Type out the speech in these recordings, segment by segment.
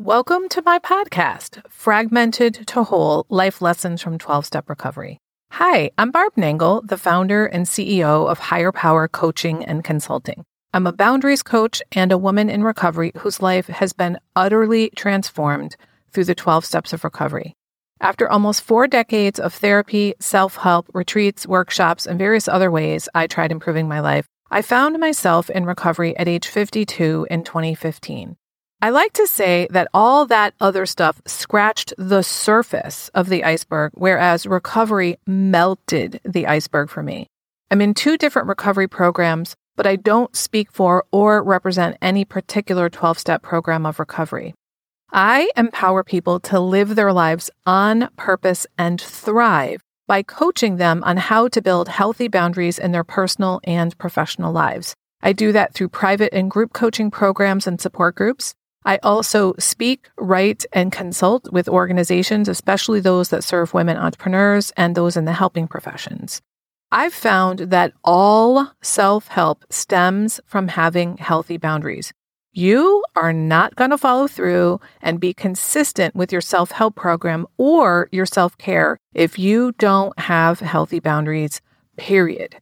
Welcome to my podcast, Fragmented to Whole Life Lessons from 12 Step Recovery. Hi, I'm Barb Nangle, the founder and CEO of Higher Power Coaching and Consulting. I'm a boundaries coach and a woman in recovery whose life has been utterly transformed through the 12 steps of recovery. After almost four decades of therapy, self help, retreats, workshops, and various other ways I tried improving my life, I found myself in recovery at age 52 in 2015. I like to say that all that other stuff scratched the surface of the iceberg, whereas recovery melted the iceberg for me. I'm in two different recovery programs, but I don't speak for or represent any particular 12 step program of recovery. I empower people to live their lives on purpose and thrive by coaching them on how to build healthy boundaries in their personal and professional lives. I do that through private and group coaching programs and support groups. I also speak, write, and consult with organizations, especially those that serve women entrepreneurs and those in the helping professions. I've found that all self help stems from having healthy boundaries. You are not going to follow through and be consistent with your self help program or your self care if you don't have healthy boundaries, period.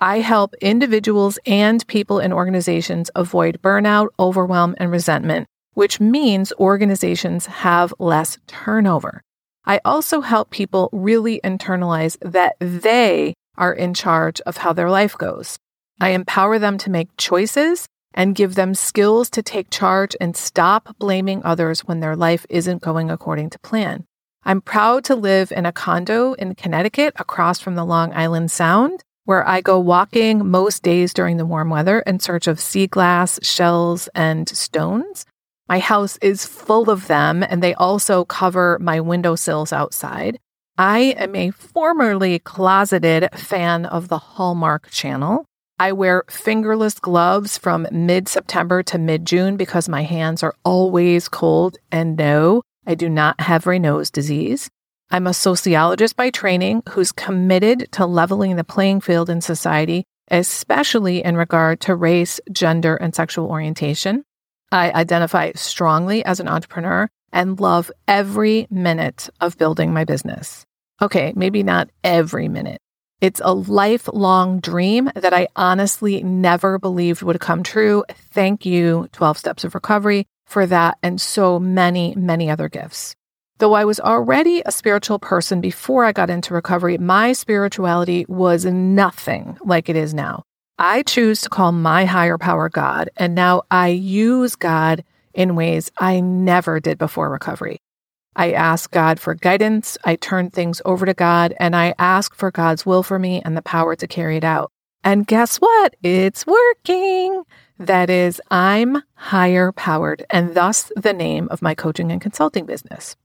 I help individuals and people in organizations avoid burnout, overwhelm, and resentment which means organizations have less turnover. I also help people really internalize that they are in charge of how their life goes. I empower them to make choices and give them skills to take charge and stop blaming others when their life isn't going according to plan. I'm proud to live in a condo in Connecticut across from the Long Island Sound, where I go walking most days during the warm weather in search of sea glass, shells, and stones. My house is full of them, and they also cover my windowsills outside. I am a formerly closeted fan of the Hallmark Channel. I wear fingerless gloves from mid September to mid June because my hands are always cold. And no, I do not have Raynaud's disease. I'm a sociologist by training who's committed to leveling the playing field in society, especially in regard to race, gender, and sexual orientation. I identify strongly as an entrepreneur and love every minute of building my business. Okay, maybe not every minute. It's a lifelong dream that I honestly never believed would come true. Thank you, 12 Steps of Recovery, for that and so many, many other gifts. Though I was already a spiritual person before I got into recovery, my spirituality was nothing like it is now. I choose to call my higher power God, and now I use God in ways I never did before recovery. I ask God for guidance, I turn things over to God, and I ask for God's will for me and the power to carry it out. And guess what? It's working. That is, I'm higher powered, and thus the name of my coaching and consulting business.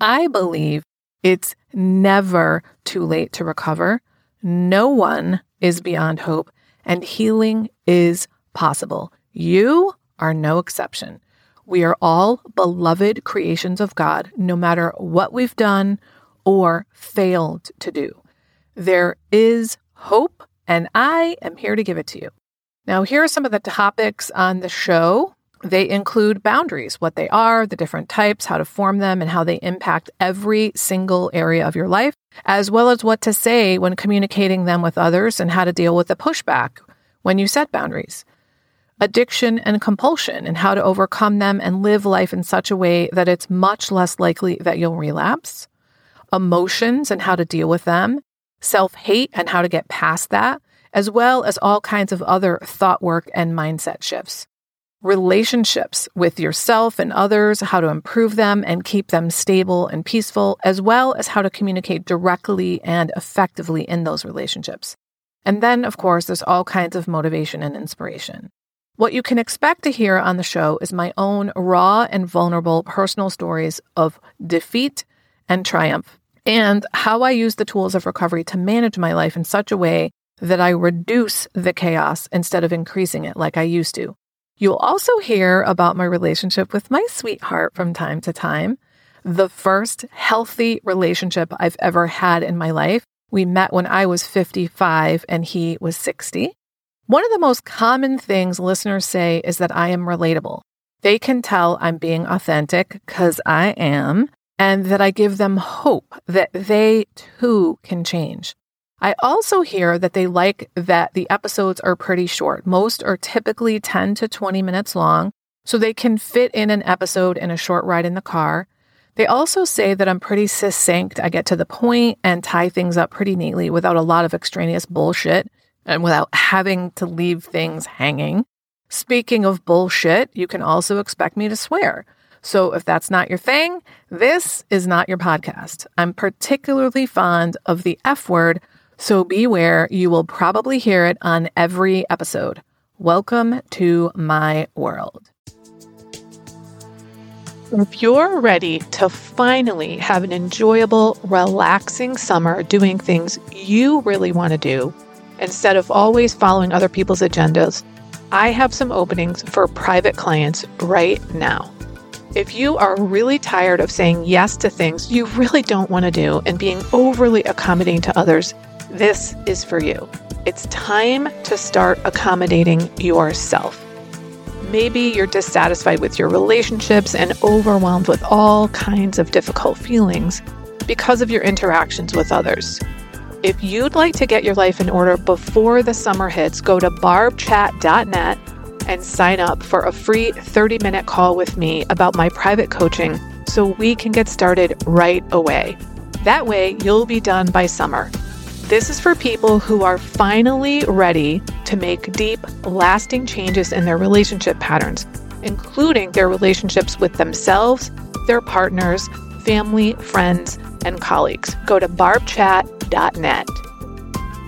I believe it's never too late to recover. No one is beyond hope, and healing is possible. You are no exception. We are all beloved creations of God, no matter what we've done or failed to do. There is hope, and I am here to give it to you. Now, here are some of the topics on the show. They include boundaries, what they are, the different types, how to form them, and how they impact every single area of your life as well as what to say when communicating them with others and how to deal with the pushback when you set boundaries. Addiction and compulsion and how to overcome them and live life in such a way that it's much less likely that you'll relapse. Emotions and how to deal with them. Self hate and how to get past that, as well as all kinds of other thought work and mindset shifts relationships with yourself and others, how to improve them and keep them stable and peaceful, as well as how to communicate directly and effectively in those relationships. And then, of course, there's all kinds of motivation and inspiration. What you can expect to hear on the show is my own raw and vulnerable personal stories of defeat and triumph, and how I use the tools of recovery to manage my life in such a way that I reduce the chaos instead of increasing it like I used to. You'll also hear about my relationship with my sweetheart from time to time. The first healthy relationship I've ever had in my life. We met when I was 55 and he was 60. One of the most common things listeners say is that I am relatable. They can tell I'm being authentic because I am, and that I give them hope that they too can change. I also hear that they like that the episodes are pretty short. Most are typically 10 to 20 minutes long, so they can fit in an episode in a short ride in the car. They also say that I'm pretty succinct. I get to the point and tie things up pretty neatly without a lot of extraneous bullshit and without having to leave things hanging. Speaking of bullshit, you can also expect me to swear. So if that's not your thing, this is not your podcast. I'm particularly fond of the F word, so beware, you will probably hear it on every episode. Welcome to my world. If you're ready to finally have an enjoyable, relaxing summer doing things you really want to do, instead of always following other people's agendas, I have some openings for private clients right now. If you are really tired of saying yes to things you really don't want to do and being overly accommodating to others, this is for you. It's time to start accommodating yourself. Maybe you're dissatisfied with your relationships and overwhelmed with all kinds of difficult feelings because of your interactions with others. If you'd like to get your life in order before the summer hits, go to barbchat.net and sign up for a free 30 minute call with me about my private coaching so we can get started right away. That way, you'll be done by summer. This is for people who are finally ready to make deep, lasting changes in their relationship patterns, including their relationships with themselves, their partners, family, friends, and colleagues. Go to barbchat.net.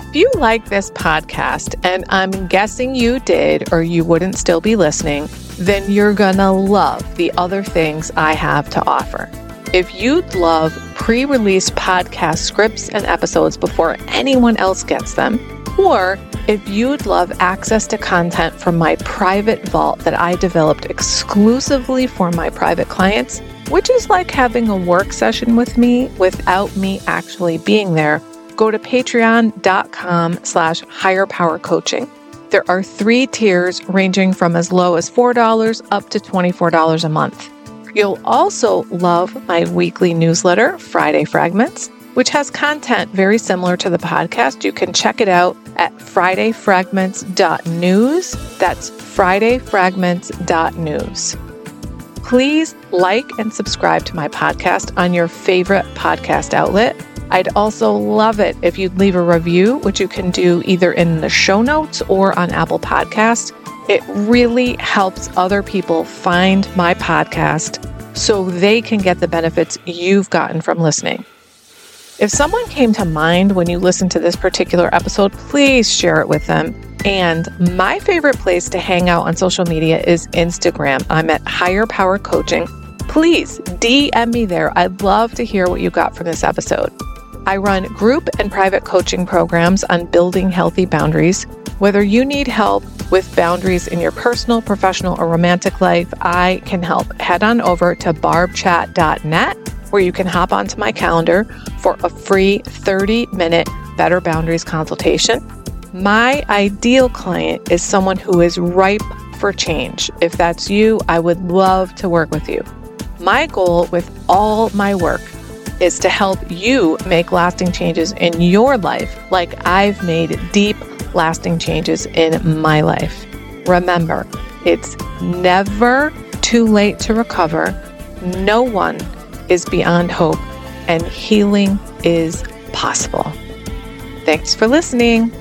If you like this podcast, and I'm guessing you did or you wouldn't still be listening, then you're going to love the other things I have to offer. If you'd love pre release podcast scripts and episodes before anyone else gets them, or if you'd love access to content from my private vault that I developed exclusively for my private clients, which is like having a work session with me without me actually being there, go to patreon.com slash higher power coaching. There are three tiers ranging from as low as $4 up to $24 a month. You'll also love my weekly newsletter, Friday Fragments, which has content very similar to the podcast. You can check it out at fridayfragments.news. That's fridayfragments.news. Please like and subscribe to my podcast on your favorite podcast outlet. I'd also love it if you'd leave a review, which you can do either in the show notes or on Apple Podcast. It really helps other people find my podcast so they can get the benefits you've gotten from listening. If someone came to mind when you listened to this particular episode, please share it with them. And my favorite place to hang out on social media is Instagram. I'm at Higher Power Coaching. Please DM me there. I'd love to hear what you got from this episode. I run group and private coaching programs on building healthy boundaries. Whether you need help with boundaries in your personal, professional, or romantic life, I can help. Head on over to barbchat.net where you can hop onto my calendar for a free 30 minute Better Boundaries consultation. My ideal client is someone who is ripe for change. If that's you, I would love to work with you. My goal with all my work is to help you make lasting changes in your life, like I've made deep lasting changes in my life. Remember, it's never too late to recover. No one is beyond hope, and healing is possible. Thanks for listening.